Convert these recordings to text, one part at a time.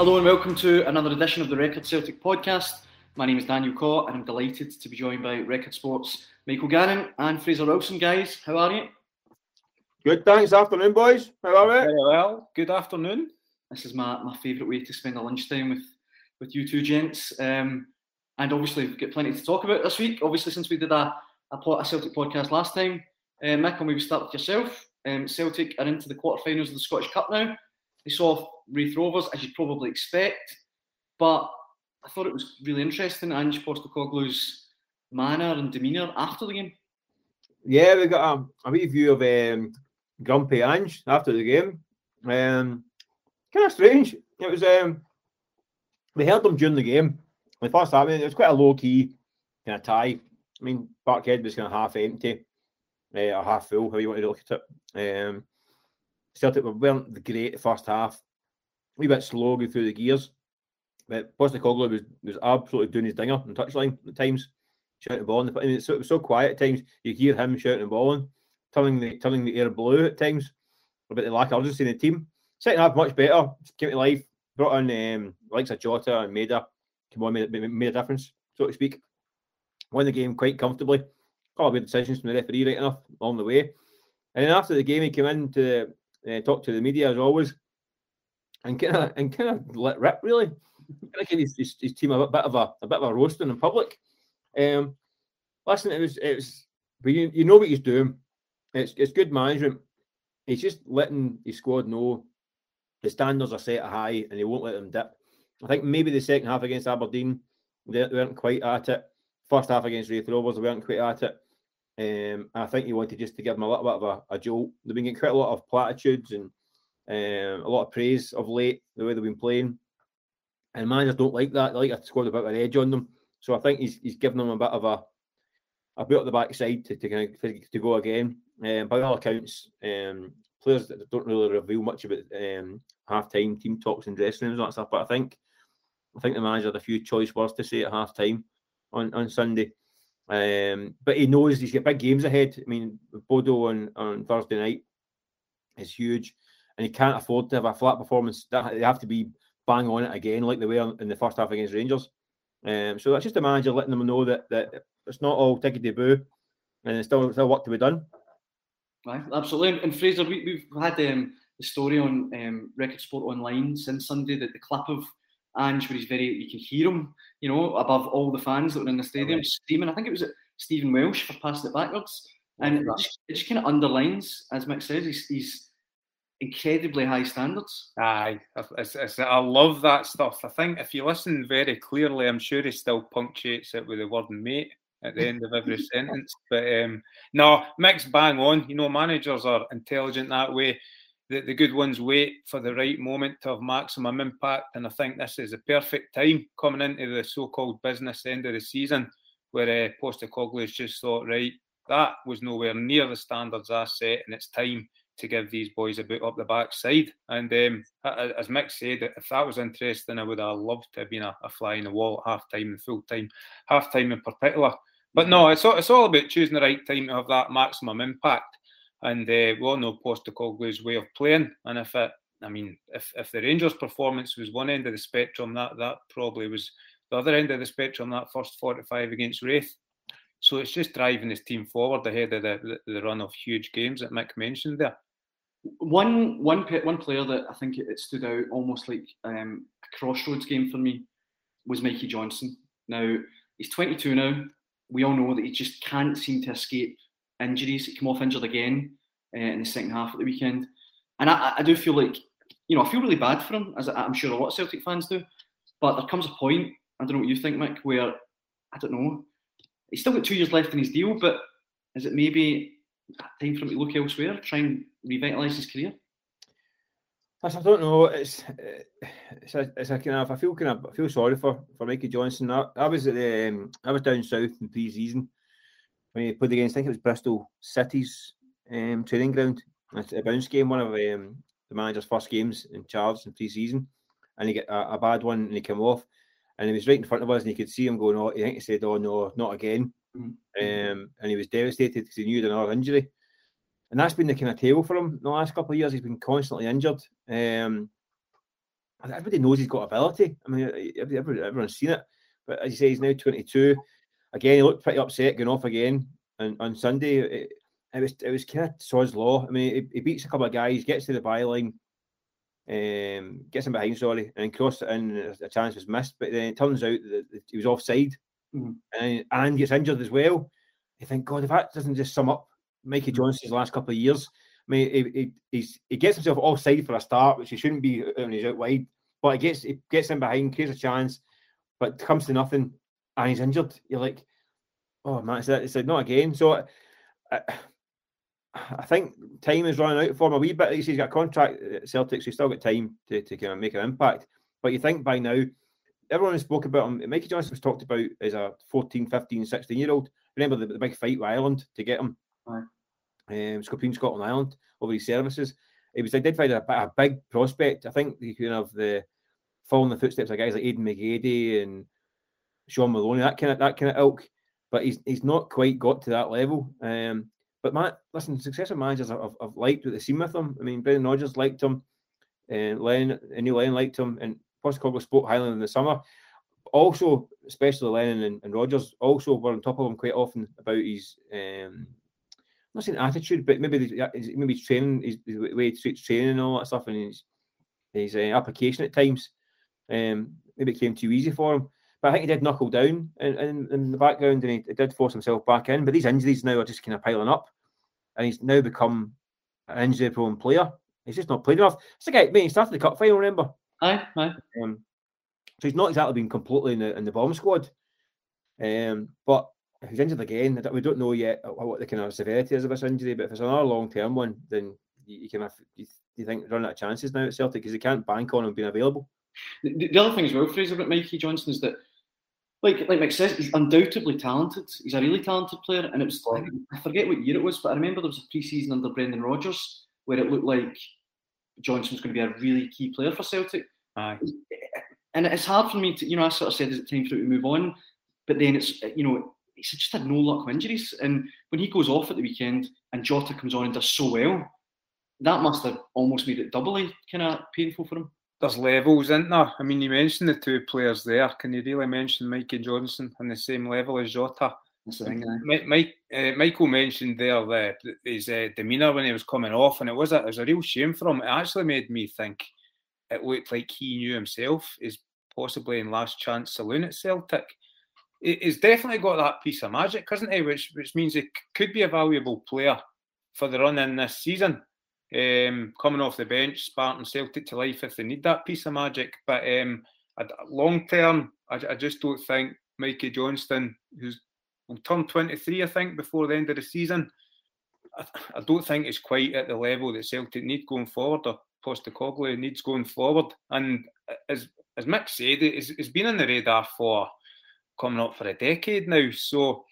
Hello and welcome to another edition of the Record Celtic podcast. My name is Daniel Caw and I'm delighted to be joined by Record Sports Michael Gannon and Fraser Wilson. Guys, how are you? Good, thanks. Afternoon, boys. How are we? Very well. Good afternoon. This is my, my favourite way to spend a lunchtime with, with you two gents. Um, and obviously, we've got plenty to talk about this week. Obviously, since we did a, a, a Celtic podcast last time, uh, Mick, and we start with yourself. Um, Celtic are into the quarterfinals of the Scottish Cup now. They saw Raith Rovers, as you'd probably expect, but I thought it was really interesting, Ange Postecoglou's manner and demeanour after the game. Yeah, we got a, a wee view of um, Grumpy Ange after the game. Um, kind of strange. It was um, we heard them during the game. The first half, I mean, it was quite a low key kind of tie. I mean, Parkhead was kind of half empty, uh, or half full, how you want to look at it. Um, Celtic weren't the great first half. A wee bit slow going through the gears. But Postecoglou was, was absolutely doing his dinger on touchline at times, shouting the ball. I mean, so, it was so quiet at times. You hear him shouting the ball and telling the telling the air blue at times about the lack of urgency in the team. Second half much better. Came to life. Brought on um, likes of Jota and Maeda. Come on, made, made a difference, so to speak. Won the game quite comfortably. Got a decisions from the referee right enough along the way. And then after the game, he came in to uh, talk to the media as always, and kind of and kind of let rip really. Kind of give his, his, his, team a bit of a, a bit of a roasting in public. Um, listen, it was it was, but you, you know what he's doing. It's it's good management. He's just letting his squad know the standards are set high and he won't let them dip. I think maybe the second half against Aberdeen, they, weren't quite at it. First half against Raith Rovers, they weren't quite at it. Um, I think he wanted just to give them a little bit of a, a jolt. They've been getting quite a lot of platitudes and um, a lot of praise of late, the way they've been playing. And managers don't like that. They like a squad a bit of an edge on them. So I think he's he's given them a bit of a a bit of the backside to, to kind of to, to go again. Um, by all accounts, um, players that don't really reveal much about um, half time team talks and dressing rooms and that stuff. But I think I think the manager had a few choice words to say at half time on, on Sunday. Um, but he knows he's got big games ahead. I mean, Bodo on, on Thursday night is huge, and he can't afford to have a flat performance. That they have to be bang on it again, like they were in the first half against Rangers. Um, so that's just the manager letting them know that that it's not all tickety boo, and there's still still work to be done. Right, absolutely. And Fraser, we, have had um, the story on um, Record Sport Online since Sunday that the clip of Ange, where he's very, you can hear him, you know, above all the fans that were in the stadium right. screaming. I think it was Stephen Welsh for passing it backwards. And it just, it just, kind of underlines, as Mick says, he's, he's incredibly high standards. Aye, it's, it's, I love that stuff. I think if you listen very clearly, I'm sure he still punctuates it with the word mate at the end of every sentence. But um, no, Mick's bang on. You know, managers are intelligent that way. The, the good ones wait for the right moment to have maximum impact. And I think this is a perfect time coming into the so called business end of the season where uh, Postecoglou's just thought, right, that was nowhere near the standards I set, and it's time to give these boys a boot up the backside. And um, as Mick said, if that was interesting, I would have loved to have been a, a fly in the wall at half time and full time, half time in particular. But no, it's all, it's all about choosing the right time to have that maximum impact. And uh, we all know Postecoglou's way of playing. And if it, I mean, if, if the Rangers' performance was one end of the spectrum, that that probably was the other end of the spectrum. That first 45 against Raith. So it's just driving his team forward ahead of the, the, the run of huge games that Mick mentioned there. One one one player that I think it, stood out almost like um, a crossroads game for me was Mikey Johnston. Now he's 22 now we all know that he just can't seem to escape injuries. He came off injured again uh, in the second half of the weekend, and I, I, do feel like you know I feel really bad for him, as I'm sure a lot of Celtic fans do. But there comes a point, I don't know what you think, Mick, where I don't know. He's still got two years left in his deal, but is it maybe time for him to look elsewhere, try and revitalise his career? I don't know. It's it's a, it's a kind of I feel kind of I feel sorry for for Mikey Johnston. I, I was at the um, I was down south in pre-season when he played against I think it was Bristol City's um, training ground. It's a bounce game, one of um, the manager's first games in charge in pre-season, and he get a, a, bad one and he came off, and he was right in front of us and you could see him going. Oh, I think he said, "Oh no, not again,". Um, and he was devastated because he knew he had another injury and that's been the kind of table for him the last couple of years. He's been constantly injured. Um, everybody knows he's got ability. I mean, everybody, everyone's seen it. But as you say, he's now 22. Again, he looked pretty upset going off again on, on Sunday. It, it was it was kind of Sod's law. I mean, he, he, beats a couple of guys, gets to the byline, um, gets him behind, sorry, and crossed it in. A chance was missed, but then it turns out that he was offside mm-hmm. and, and gets injured as well. You think, God, if that doesn't just sum up Mikey mm-hmm. Last couple of years, I mean, he, he, he gets himself offside for a start, which he shouldn't be when he's out wide, but he gets he gets him behind, creates a chance, but comes to nothing, and he's injured. You're like, oh man, it's, it's like not again. So. I, I think time is running out for him a wee bit. He's got a contract at Celtic, so he's still got time to, to kind of make an impact. But you think by now, everyone spoke about him. Mikey Johnston was talked about as a 14, 15, 16 year old. Remember the, the big fight with Ireland to get him? Right. Um, Scotland Ireland over his services. It was, did find a, a big prospect. I think you can have the following the footsteps of guys like Aidan McGeady and Shaun Maloney, that kind of that kind of ilk. But he's he's not quite got to that level. Um, but man, listen, successive managers have, have liked what they've seen with him. I mean, Brendan Rodgers liked him, and Len, and Neil Lennon liked him, and Postecoglou spoke Highland in the summer. Also, especially Lennon and, and Rodgers, also were on top of him quite often about his, um, I'm not saying attitude, but maybe the, maybe his training, his, his way he treats training and all that stuff, and his his uh, application at times. Um, maybe it came too easy for him. But I think he did knuckle down in, in, in the background and he, did force himself back in. But these injuries now are just kind of piling up. And he's now become an injury prone player. He's just not played enough. It's like, mean, he started the cup final, remember? Aye, aye. Um, so he's not exactly been completely in the, in the bomb squad. Um, but he's injured again. We don't know yet what the kind of severity is of this injury, but if it's another long term one, then you, you can have, you, you think run out of chances now at Celtic because he can't bank on him being available. The, the other thing as well, Fraser, about Mikey Johnston is that like like Mike says, he's undoubtedly talented. He's a really talented player, and it was I forget what year it was, but I remember there was a pre-season under Brendan Rodgers where it looked like Johnston was going to be a really key player for Celtic. Aye. And it's hard for me to, you know, I sort of said, is it time for him to move on? But then it's, you know, he's just had no luck with injuries. And when he goes off at the weekend and Jota comes on and does so well, that must have almost made it doubly kind of painful for him there's levels, isn't there? I mean, you mentioned the two players there. Can you really mention Mikey Johnston on the same level as Jota? Mike, Mike uh, Michael mentioned there that his uh, demeanour when he was coming off, and it was a, it was a real shame for him. It actually made me think it looked like he knew himself is possibly in last chance saloon at Celtic. He's definitely got that piece of magic, hasn't he? Which which means he could be a valuable player for the run in this season um, coming off the bench, Spartan Celtic to life if they need that piece of magic. But um, long term, I, I, just don't think Mikey Johnston, who's will turn 23, I think, before the end of the season, I, I don't think it's quite at the level that Celtic need going forward or Postecoglou needs going forward. And as as Mick said, it's, it's been on the radar for coming up for a decade now. So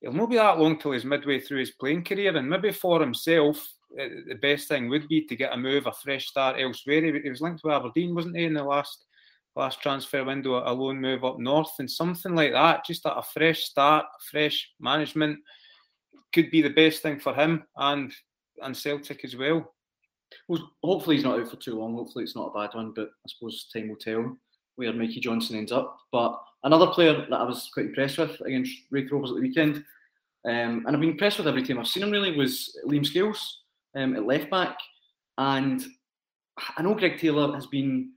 it'll not be that long till he's midway through his playing career, and maybe for himself, uh, the best thing would be to get a move, a fresh start elsewhere. He, was linked to Aberdeen, wasn't he, in the last last transfer window, a loan move up north, and something like that. Just a fresh start, fresh management could be the best thing for him and and Celtic as well. Well, hopefully he's not out for too long. Hopefully it's not a bad one, but I suppose time will tell where Mikey Johnston ends up. But another player that I was quite impressed with against Raith Rovers at the weekend, um, and I've been impressed with every team I've seen him really, was Liam Scales um, at left back. And I know Greg Taylor has been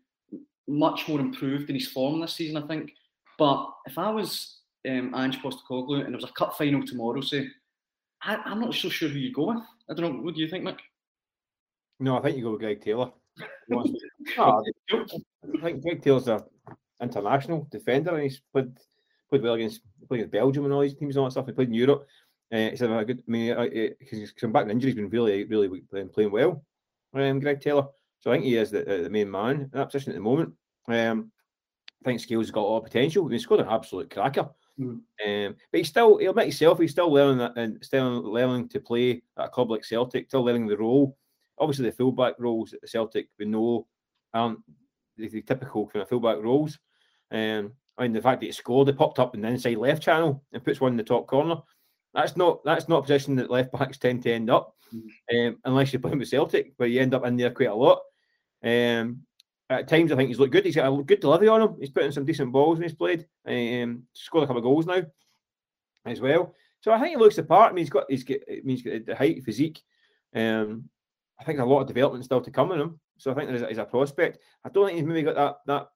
much more improved in his form this season, I think. But if I was um, Ange Postecoglou and there was a cup final tomorrow, say, I, am not so sure who you go with. I don't know. What do you think, Mick? No, I think you go with Greg Taylor. no, I think Greg Taylor's an international defender and he's played, played well against, played against Belgium and all these teams and all that stuff. He played in Europe. Uh, he's a good. I mean, because he's come back from injury, he's been really, really playing, playing well. Um, Greg Taylor. So I think he is the, the main man in that position at the moment. Um, I think Scales has got a lot of potential. He's scored an absolute cracker. Mm. Um, but he's still, he'll admit himself, he's still learning that and still learning to play at a club like Celtic, still learning the role. Obviously, the fullback roles at Celtic we know aren't the, the typical kind of fullback roles. Um, I mean, the fact that he scored, he popped up in the inside left channel and puts one in the top corner. That's not that's not a position that left backs tend to end up, mm. um, unless you're playing with Celtic, where you end up in there quite a lot. Um, at times I think he's looked good. He's got a good delivery on him. He's putting some decent balls in his played. Um, scored a couple of goals now as well. So I think he looks the part. I mean, he's got he's got, I mean, he's got the height, physique. Um, I think a lot of development still to come in him. So I think there's, a prospect. I don't think he's maybe got that that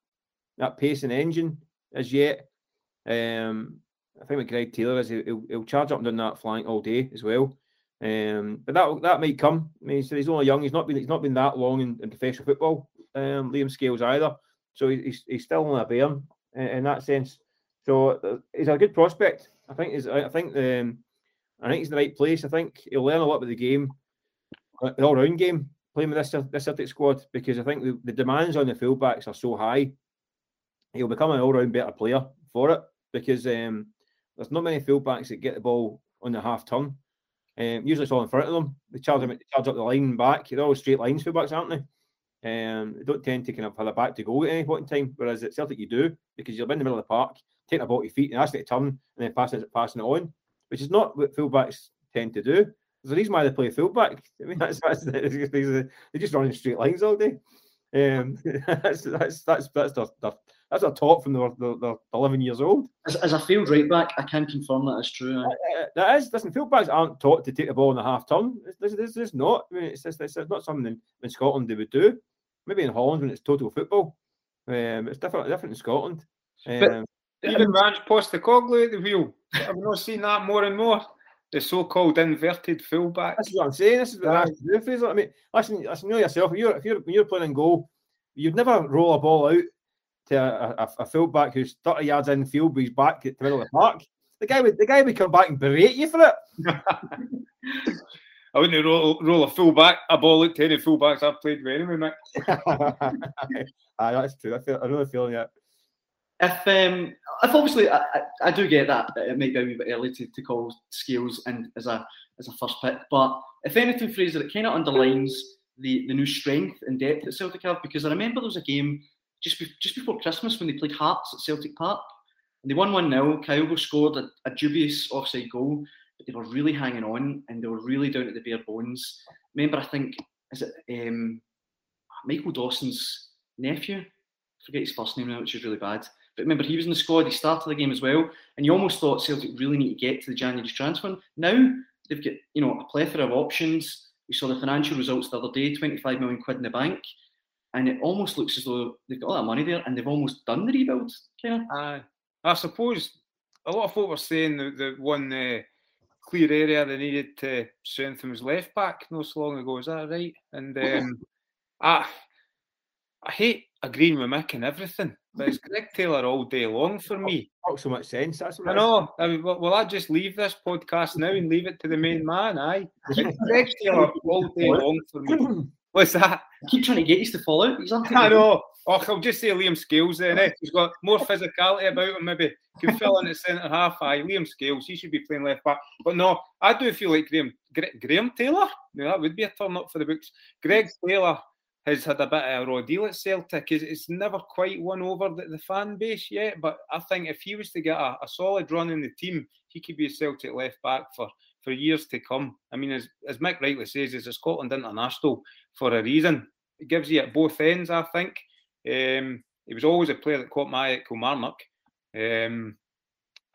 that pace and engine as yet. Um, I think with Greg Taylor is he'll, he'll charge up and down that flank all day as well. Um, but that that might come. I mean, he's only young. He's not been he's not been that long in, in professional football. Um, Liam Scales either. So he's he's still on a bairn in, in, that sense. So uh, he's a good prospect. I think he's I think um, I think he's in the right place. I think he'll learn a lot with the game, uh, the all round game playing with this this Celtic squad because I think the, the demands on the fullbacks are so high. He'll become an all round better player for it because um, there's not many fullbacks that get the ball on the half turn. Um, usually it's all in front of them. They charge they charge up the line back. They're all straight lines fullbacks, aren't they? Um, they don't tend to kind of have a back to go at any point in time. Whereas at Celtic you do because you're in the middle of the park, taking a ball to your feet and asking it to turn and then passing it, passing it on, which is not what fullbacks tend to do. There's a reason why they play fullback. I mean, that's, that's they just run in straight lines all day. Um, that's that's that's that's their, their, that's a top from the the 11 years old. As, as a field right back, I can confirm that is true. Uh, that is. Listen, field backs aren't taught to take the ball in the half turn. This is this, not. I mean, it's, it's, it's not something in, in, Scotland they would do. Maybe in Holland when it's total football. Um, it's different different in Scotland. Um, but even Ange Postecoglou at the wheel. I've not seen that more and more. The so-called inverted fullback. That's what I'm saying. This is what yeah. I do, Fraser. I mean, listen, listen, you know yourself. If you're if you're when you're playing in goal, you'd never roll a ball out to a, a, a fullback who's 30 yards in field with his back at the middle of the park. The guy would the guy would come back and berate you for it. I wouldn't roll, roll a fullback a ball out to any fullbacks I've played with anyway, Mick. Aye, that's true. I feel I really feel that. If um, if obviously I, I, I, do get that it might be a wee bit early to, to call Scales and as a as a first pick, but if anything, Fraser, it kind of underlines the the new strength and depth that Celtic have because I remember there was a game just be, just before Christmas when they played Hearts at Celtic Park. And they won 1 0. Kyogo scored a, a, dubious offside goal, but they were really hanging on and they were really down to the bare bones. Remember, I think, is it um, Michael Dawson's nephew? I forget his first name now, which is really bad. But remember, he was in the squad, he started the game as well. And you almost thought Celtic really need to get to the January transfer. Now they've got, you know, a plethora of options. We saw the financial results the other day, 25 million quid in the bank and it almost looks as though they've got all that money there and they've almost done the rebuild. Kind of. Uh, I suppose a lot of folk were saying that the one uh, clear area they needed to strengthen was left back not so long ago. Is that right? And um, I, I hate agreeing with Mick and everything, but it's Greg Taylor all day long for me. Not so much sense. That's what I know. I mean, well, will I just leave this podcast now and leave it to the main man? Aye, it's Greg Taylor all day long for me. What's that? I keep trying to get you to fall out. I know. Oh, I'll just say Liam Scales then. Eh? He's got more physicality about him. Maybe can fill in at centre half. Aye, Liam Scales. He should be playing left back. But no, I do feel like Graham Graham Taylor. No, that would be a turn up for the books. Greg Taylor has had a bit of a raw deal at Celtic. It's, it's never quite won over the, the, fan base yet. But I think if he was to get a, a solid run in the team, he could be a Celtic left back for for years to come. I mean, as, as Mick rightly says, he's a Scotland international for a reason. It gives you at both ends, I think. Um, he was always a player that caught my eye at Kilmarnock. Um,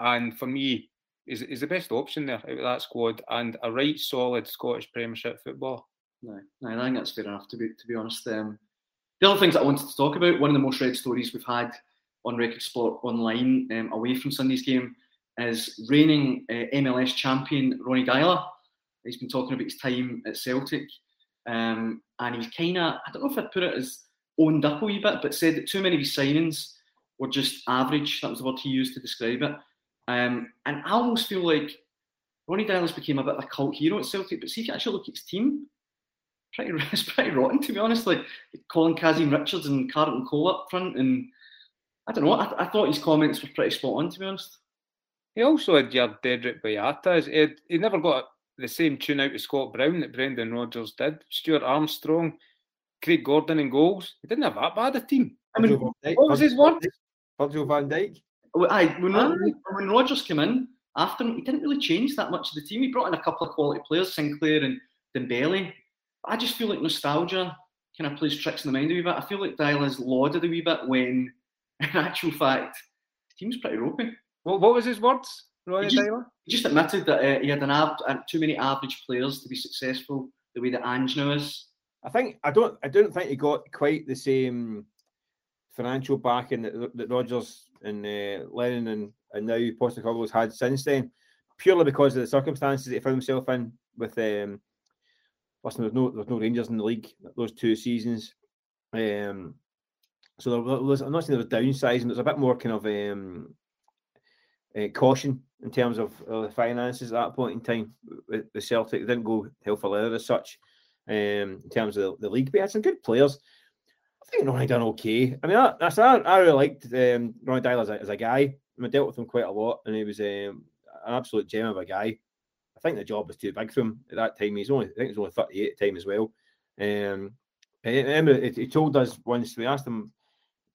and for me, is, is the best option there out of that squad and a right solid Scottish Premiership football. No, no, I think that's fair enough to be to be honest. Um, the other things I wanted to talk about, one of the most read stories we've had on Record Sport online um, away from Sunday's game is reigning uh, MLS champion Ronny Deila. He's been talking about his time at Celtic, um, and he's kind of, I don't know if I'd put it as owned up a wee bit, but said that too many of his signings were just average. That was the word he used to describe it. Um, and I almost feel like Ronny Deila's became a bit of a cult hero at Celtic, but see if you actually look at his team, pretty, it's pretty rotten to be honest. Like Colin Kazim Richards and Carlton Cole up front, and I don't know. I, I thought his comments were pretty spot on to be honest. He also had your Dedryck Boyata. He, he never got the same tune out of Scott Brown that Brendan Rodgers did. Stuart Armstrong, Craig Gordon in goals. He didn't have that bad a team. I mean, what was his word? Virgil van Dijk. I, when, ah. when Rodgers came in, after him, he didn't really change that much of the team. He brought in a couple of quality players, Sinclair and Dembele. I just feel like nostalgia kind of plays tricks in the mind a wee bit. I feel like Deila is lauded a wee bit when, in actual fact, the team's pretty ropey. What, what was his words, Ronny He just- He just admitted that uh, he had an av- uh, too many average players to be successful the way that Ange now is. I think I don't I don't think he got quite the same financial backing that, that Rodgers and uh, Lennon and, and now Postecoglou's had since then, purely because of the circumstances that he found himself in with um listen, there's no there's no Rangers in the league those two seasons. Um so there was I'm not saying there was downsizing, there's a bit more kind of um uh, caution in terms of uh, the finances at that point in time with Celtic. Didn't go hell for leather as such um, in terms of the, the league. But had some good players. I think Ronny done okay. I mean, I, that's I, I really liked um, Ronny Deila as a, as a guy. I, mean, I dealt with him quite a lot, and he was um, an absolute gem of a guy. I think the job was too big for him at that time. He's only, I think he was only 38 at the time as well. Um, he, told us once we asked him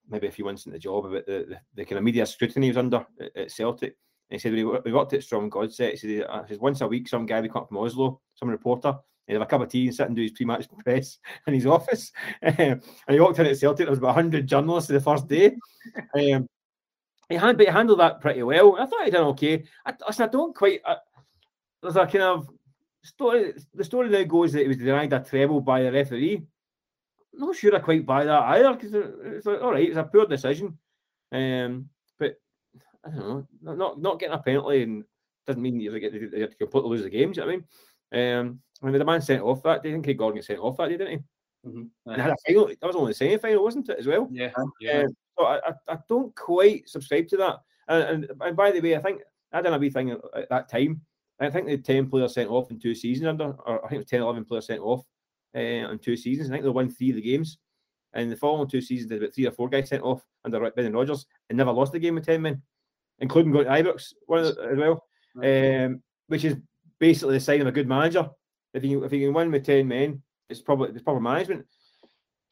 maybe a few months in the job about the, the, the kind of media scrutiny he was under at, Celtic. And he said we worked at Strømsgodset, he said, he says once a week some guy would come up from Oslo, some reporter, he'd have a cup of tea and sit and do his pre-match press in his office. And he walked in at Celtic, there was about 100 journalists the first day. Um, he, but he handled that pretty well. I thought he done okay. I, listen, I don't quite... I, there's a kind of story... The story now goes that he was denied a treble by the referee. I'm not sure I quite buy that either, because it's like, all right, it's a poor decision. Um, but I don't know, not not, not getting a penalty and doesn't mean you get you to completely lose the game. Do you know what I mean? Um, I mean, the man sent off that day. I think Craig Gordon sent off that day, didn't he? Mhm. And had a final. That was only the semi final, wasn't it, as well? Yeah, Yeah. yeah. Um, so I, I, I don't quite subscribe to that. And, and, and by the way, I think I done a wee thing at, at that time. I think the 10 players sent off in two seasons under, or I think it was 10, 11 players sent off uh, in two seasons. I think they won three of the games. And the following two seasons, they had about three or four guys sent off under Brendan Rodgers and never lost a game with 10 men, including going to Ibrox one of the, as well, um, which is basically the sign of a good manager. If you if you can win with 10 men, it's probably it's proper management.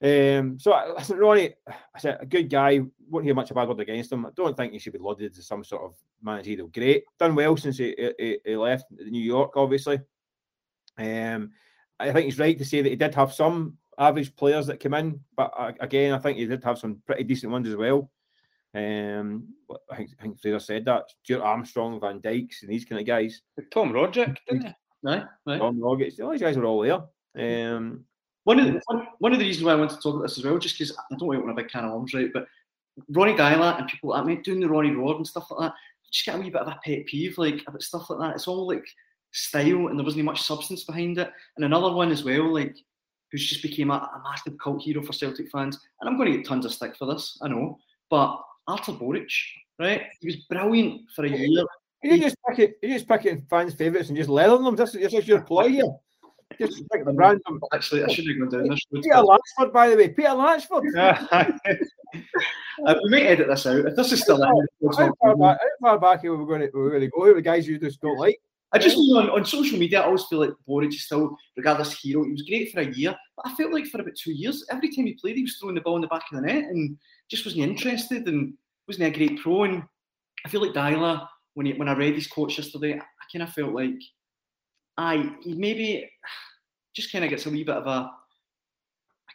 Um, so I, Ronny, I said a good guy. Won't hear much about word against him. I don't think he should be lauded as some sort of managerial great. Done well since he, he, he left New York, obviously. Um, I think he's right to say that he did have some average players that came in, but uh, again, I think he did have some pretty decent ones as well. Um, I think I think Fraser said that Stuart Armstrong, Van Dijks, and these kind of guys. Tom Roderick, didn't he? Right, right. Tom all these guys were all there. Um, One of, the, one, one of the reasons why I wanted to talk about this as well, just because I don't want to open a big can of worms, right? But Ronny Deila and people like that, doing the Ronny Roar and stuff like that, just get a wee bit of a pet peeve, like about stuff like that. It's all like style, and there wasn't much substance behind it. And another one as well, like who's just became a, a massive cult hero for Celtic fans. And I'm going to get tons of stick for this, I know, but Artur Boruc, right? He was brilliant for a year. You just pick it. You just pick it fans' favourites and just leather them. That's, that's your ploy here. Just pick random. Actually, I shouldn't have gone down this road. Peter Latchford, by the way. Peter Latchford. Uh, we may edit this out. If this is still in, How talk far about it. back, how far back are we going to, we're going to go? The guys you just don't like? I just mean on, on social media, I always feel like Boruc is still, regardless hero, he was great for a year, but I felt like for about two years, every time he played, he was throwing the ball in the back of the net and just wasn't interested and wasn't a great pro. And I feel like Deila, when he, when I read his quotes yesterday, I kind of felt like, I maybe just kind of gets a wee bit of a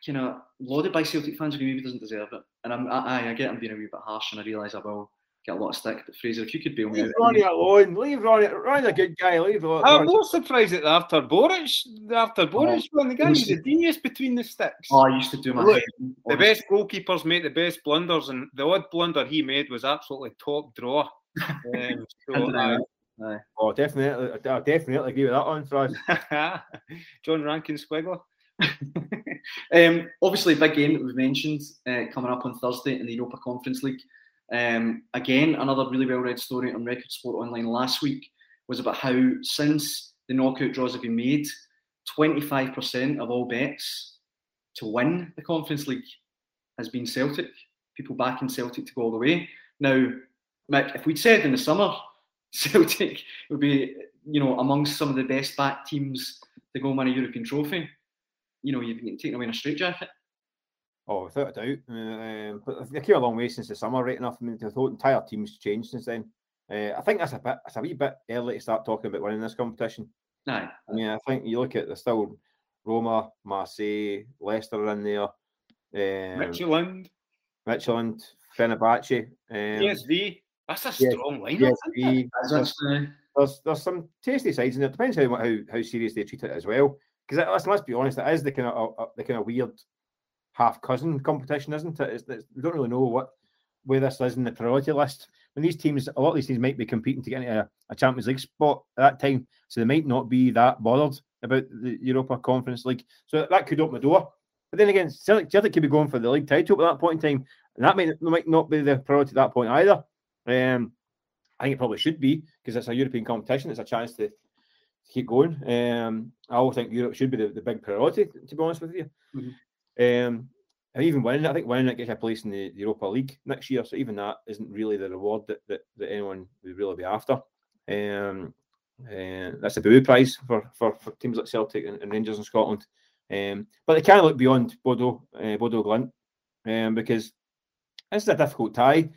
kind of lauded by Celtic fans, but he maybe doesn't deserve it. And I'm, I, I get I'm being a wee bit harsh, and I realise I will get a lot of stick. But Fraser, if you could be me Leave Ronny alone. Leave Ronny. Ronny's a good guy. Leave Ronny. I'm more surprised at the Artur Boruc. The Artur Boruc one, the guy was- was a genius between the sticks. oh, I used to do my Look, head. The best goalkeepers make the best blunders, and the odd blunder he made was absolutely top draw. Um, so, Aye. Aye. Oh, definitely. I definitely agree with that one, for us. John Rankin Squigler. um, obviously, a big game that we've mentioned uh, coming up on Thursday in the Europa Conference League. Um, again, another really well read story on Record Sport Online last week was about how since the knockout draws have been made, 25% of all bets to win the Conference League has been Celtic. People backing Celtic to go all the way. Now, Mick, if we'd said in the summer Celtic would be, you know, amongst some of the best back teams to go win a European trophy, you know, you've been taken away in a straitjacket. Oh, without a doubt. Uh, um, but they came a long way since the summer, right enough. I mean, the whole entire team's changed since then. Uh, I think that's a bit, it's a wee bit early to start talking about winning this competition. No. I mean, I think you look at the still Roma, Marseille, Leicester are in there. Um, Midtjylland. Midtjylland, Fenerbahce. Um, PSV. That's a strong lineup. PSV. There's, there's, there's some tasty sides in there. It depends how, how, how serious they treat it as well. Because let's, let's be honest, it is the kind of uh, the kind of weird half cousin competition, isn't it? It's, it's, we don't really know what where this is in the priority list. When these teams, a lot of these teams might be competing to get into a, a Champions League spot at that time, so they might not be that bothered about the Europa Conference League. So that could open the door. But then again, Celtic, Celtic could be going for the league title at that point in time, and that might, might not be the priority at that point either. Um, I think it probably should be because it's a European competition. It's a chance to, to keep going. Um, I always think Europe should be the, the big priority, to be honest with you. Mm-hmm. Um, and even winning, I think winning it gets a place in the Europa League next year. So even that isn't really the reward that, that, that anyone would really be after. Um, uh, that's a boo prize for, for, for teams like Celtic and, and Rangers in Scotland. Um, but they can look beyond Bodo, uh, Bodo Glimt um, because this is a difficult tie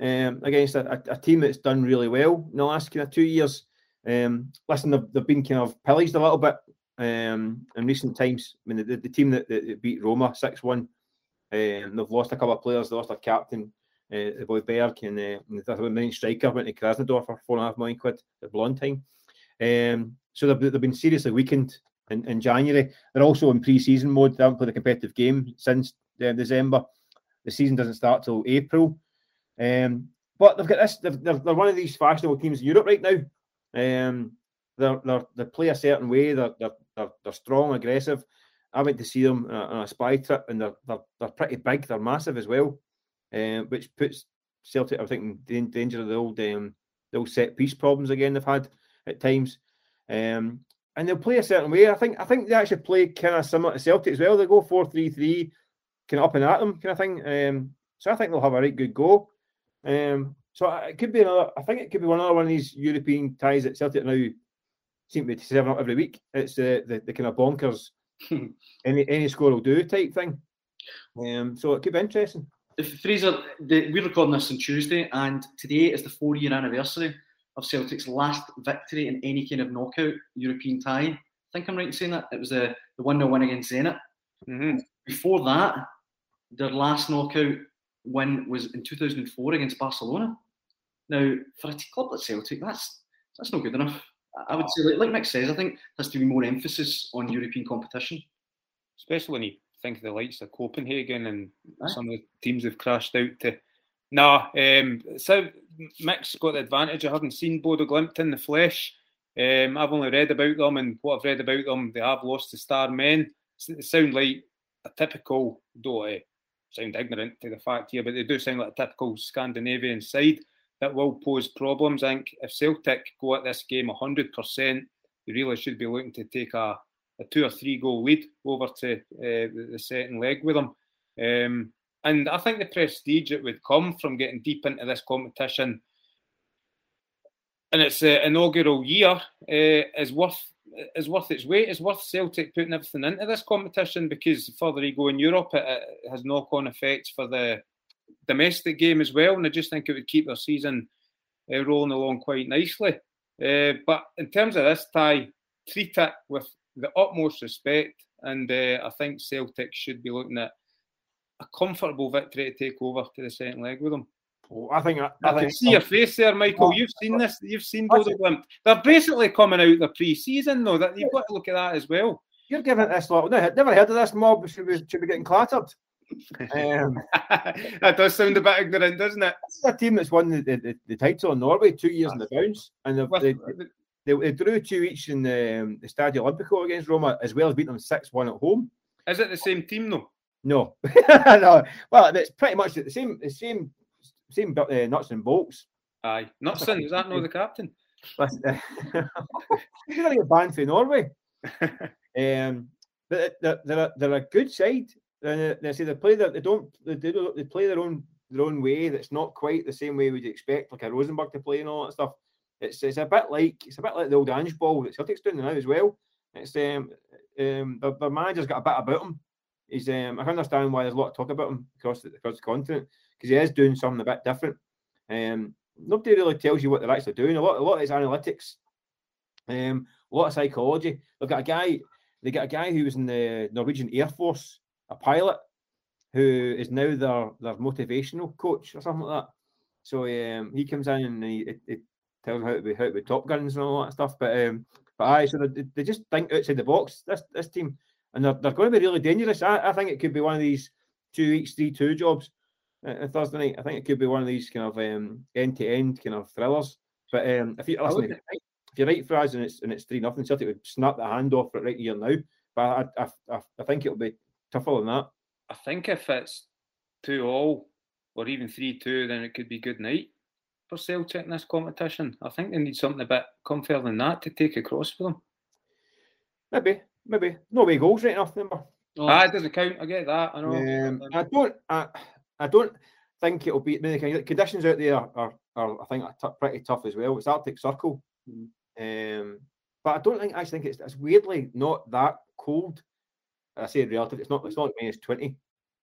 um, against a, a, team that's done really well in the last kind of two years. Um, listen, they've, they've been kind of pillaged a little bit um, in recent times. I mean, the, the team that, that beat Roma 6 1, um, they've lost a couple of players, they lost their captain. Uh, the boy Berg and, uh, and the main striker went to Krasnodar for four and a half million quid at blonde time. Um, so they've, they've been seriously weakened in, in January. They're also in pre-season mode. They haven't played a competitive game since uh, December. The season doesn't start till April. Um, but they've got this. They're, they're, one of these fashionable teams in Europe right now. Um, they're, they're, they play a certain way. They're, they're, they're, they're strong, aggressive. I went to see them on a spy trip, and they're, they're, they're pretty big. They're massive as well, um, which puts Celtic, I think, in danger of the old um, the old set piece problems again they've had at times. Um, and they'll play a certain way. I think I think they actually play kind of similar to Celtic as well. They go 4 3 3, kind of up and at them kind of thing. Um, so I think they'll have a right good go. Um, so it could be another, I think it could be another one of these European ties that Celtic now seem to be serving up every week. It's uh, the, the kind of bonkers, any any score will do type thing. Um, so it could be interesting. If Fraser, the, we're recording this on Tuesday, and today is the four year anniversary of Celtic's last victory in any kind of knockout European tie. I think I'm right in saying that. It was the, the 1 0 win against Zenit. Mm-hmm. Before that, their last knockout win was in 2004 against Barcelona. Now, for a club like Celtic, that's that's not good enough. I would say, like, like Mick says, I think there has to be more emphasis on European competition. Especially when you think of the likes of Copenhagen and some of the teams have crashed out to no, um, so Mick's got the advantage. I haven't seen Bodo Glimt in the flesh. Um, I've only read about them, and what I've read about them, they have lost to star men. They sound like a typical, don't I sound ignorant to the fact here, but they do sound like a typical Scandinavian side that will pose problems. I think if Celtic go at this game 100%, they really should be looking to take a, a two or three goal lead over to uh, the, second leg with them. Um, and I think the prestige that would come from getting deep into this competition and its uh, inaugural year uh, is worth is worth its weight. It's worth Celtic putting everything into this competition because the further you go in Europe, it, it has knock-on effects for the domestic game as well. And I just think it would keep their season uh, rolling along quite nicely. Uh, but in terms of this tie, treat it with the utmost respect, and uh, I think Celtic should be looking at a comfortable victory to take over to the second leg with them. Oh, I think I, I, I can see your face there, Michael. You've seen this. You've seen Bodo Glimt. They're basically coming out the pre-season, though. That you've got to look at that as well. You're giving this lot. No, never heard of this mob. Should be should be getting clattered. Um, that does sound a bit ignorant, doesn't it? This is a team that's won the, the, the title in Norway two years in the bounce, and they, they, they, drew two each in the, um, the Stadio Olimpico against Roma, as well as beating them six one at home. Is it the same team though? No, no. Well, it's pretty much the same, the same, same uh, nuts and bolts. Aye, Knutsen, is that not the captain? He's going to get banned for Norway. um, but they're, they're, a, they're a good side. And they say they play that they don't they, do, they play their own their own way. That's not quite the same way we'd expect, like a Rosenborg to play and all that stuff. It's it's a bit like it's a bit like the old Ange ball that Celtic's doing now as well. It's um um the, the manager's got a bit about him he's um, I can understand why there's a lot of talk about him across the, across the continent because he is doing something a bit different. Um, nobody really tells you what they're actually doing. A lot, a lot of his analytics, um, a lot of psychology. Look at a guy. they got a guy who was in the Norwegian Air Force, a pilot, who is now their their motivational coach or something like that. So um, he comes in and he, he tells them how to be how to be Top Guns and all that stuff. But um, but I so they, they just think outside the box. This this team, and they're, they're going to be really dangerous. I, I think it could be one of these two weeks, three two jobs uh, Thursday night. I think it could be one of these kind of end to end kind of thrillers. But um, if you listen, if, if you're right for us and it's and it's three nothing, Celtic would snap the hand off it right here now. But I, I, I, I think it'll be tougher than that. I think if it's two all or even three two, then it could be good night for Celtic in this competition. I think they need something a bit comfier than that to take across for them. Maybe, maybe. No way goals right enough, remember. Oh. Ah, it doesn't count. I get that. I know. Um, I don't. I, I don't think it'll be. The conditions out there are, are I think, are pretty tough as well. It's Arctic Circle, mm. um, but I don't think. I think it's, it's weirdly not that cold. I say relative. It's not. It's not minus twenty.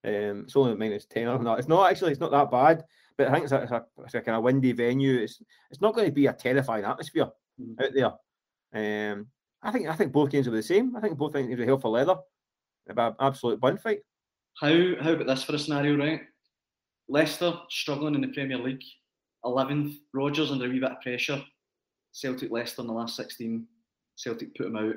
Um, it's only minus ten or not. It's not actually. It's not that bad. But I think it's a, it's a, it's a kind of windy venue. It's it's not going to be a terrifying atmosphere mm. out there. Um, I think I think both games will be the same. I think both games will be hell for leather. About absolute bun fight. How how about this for a scenario, right? Leicester struggling in the Premier League, 11th. Rodgers under a wee bit of pressure. Celtic Leicester in the last 16. Celtic put them out.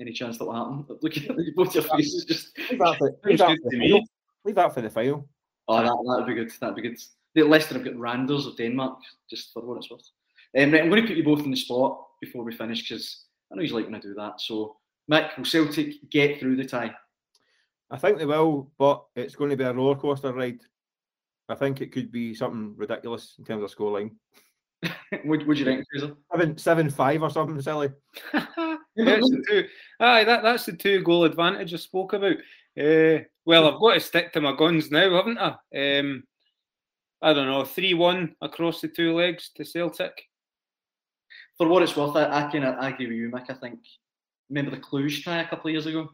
Any chance that will happen? Look at both your faces. Just leave that for, leave that for, the, leave that for the final. Oh, that that'd be good. That'd be good. The Leicester have got Randers of Denmark, just for what it's worth. Um, right, I'm going to put you both in the spot before we finish because I know he's like going to do that. So, Mick, will Celtic get through the tie? I think they will, but it's going to be a roller coaster ride. I think it could be something ridiculous in terms of scoreline. would, would you think, Fraser? Seven, seven, five or something silly. that's the two, aye, that, that's the two goal advantage I spoke about. Uh, well, I've got to stick to my guns now, haven't I? Um, I don't know, 3 1 across the two legs to Celtic. For what it's worth, I, I can I agree with you, Mick. I think, remember the Cluj tie a couple of years ago?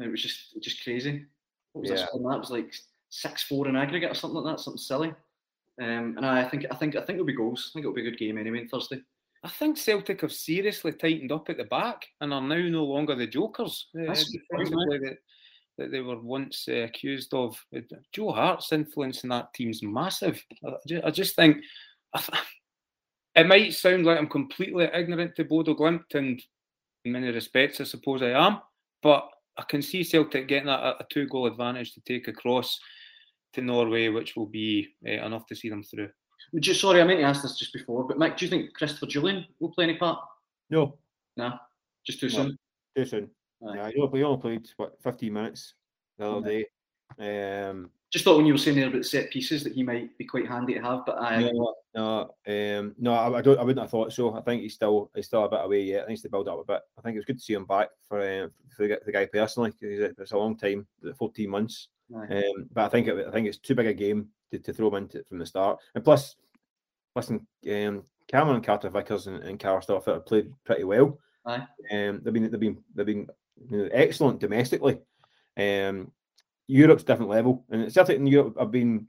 It was just just crazy. What was yeah. that? That was like six four in aggregate or something like that, something silly. Um, and I think I think I think it'll be goals. I think it'll be a good game anyway on Thursday. I think Celtic have seriously tightened up at the back and are now no longer the jokers uh, that, that, they were once uh, accused of. Joe Hart's influence in that team's massive. I just, I just think it might sound like I'm completely ignorant to Bodo Glimt, and in many respects, I suppose I am. But I can see Celtic getting a, a two goal advantage to take across to Norway, which will be uh, enough to see them through. Would you, sorry, I meant to ask this just before, but Mike, do you think Christopher Jullien will play any part? No. No, just too no. soon. Too soon. Right. Yeah, he only, he only played what 15 minutes the other day. Um, just thought when you were saying there about set pieces that he might be quite handy to have, but I no, no, um, no, I, I, don't, I wouldn't have thought so. I think he's still he's still a bit away yet. I think to build up a bit. I think it was good to see him back for uh, for the, the guy personally because it's a long time, 14 months. Um, but I think it, I think it's too big a game to, to throw him into from the start. And plus, listen, um, Cameron Carter Vickers and, and Carl Starfelt have played pretty well. Aye. Um, they've been they've been they've been you know, excellent domestically. Um, Europe's different level, and Celtic in Europe have been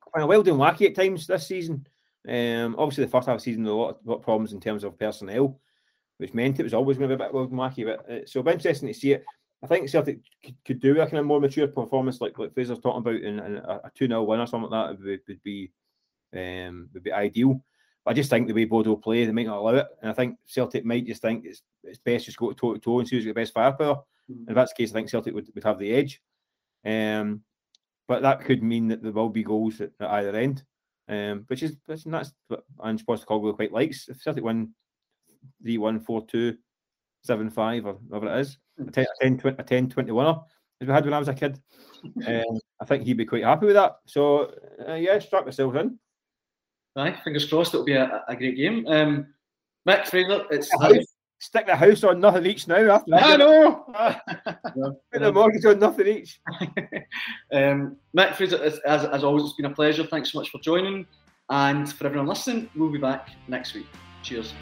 quite well doing wacky at times this season. Um, obviously, the first half of the season, a lot, of, problems in terms of personnel, which meant it was always going to be a bit wild and wacky. But uh, so it'll be interesting to see it. I think Celtic could, could do a kind of more mature performance, like like Fraser's talking about, and, a two 0 win or something like that would, would be um, would be ideal. But I just think the way Bodo play, they might not allow it, and I think Celtic might just think it's it's best just go toe to toe and see who's got the best firepower. If that's the case, I think Celtic would, would have the edge. Um, but that could mean that there will be goals at, at either end, um, which is that's, that's what Ange Postecoglou quite likes. If Celtic win 3 1, 4 2, 7 5, or whatever it is, a 10, a 10, a 10 20 winner, as we had when I was a kid, um, I think he'd be quite happy with that. So, uh, yeah, strap yourselves in. Aye, fingers crossed it'll be a, a great game. Um, Mick Fraser, it's stick the house on nothing each now. After I know. Put the mortgage on nothing each. um, Mick Fraser, as, as always, it's been a pleasure. Thanks so much for joining. And for everyone listening, we'll be back next week. Cheers.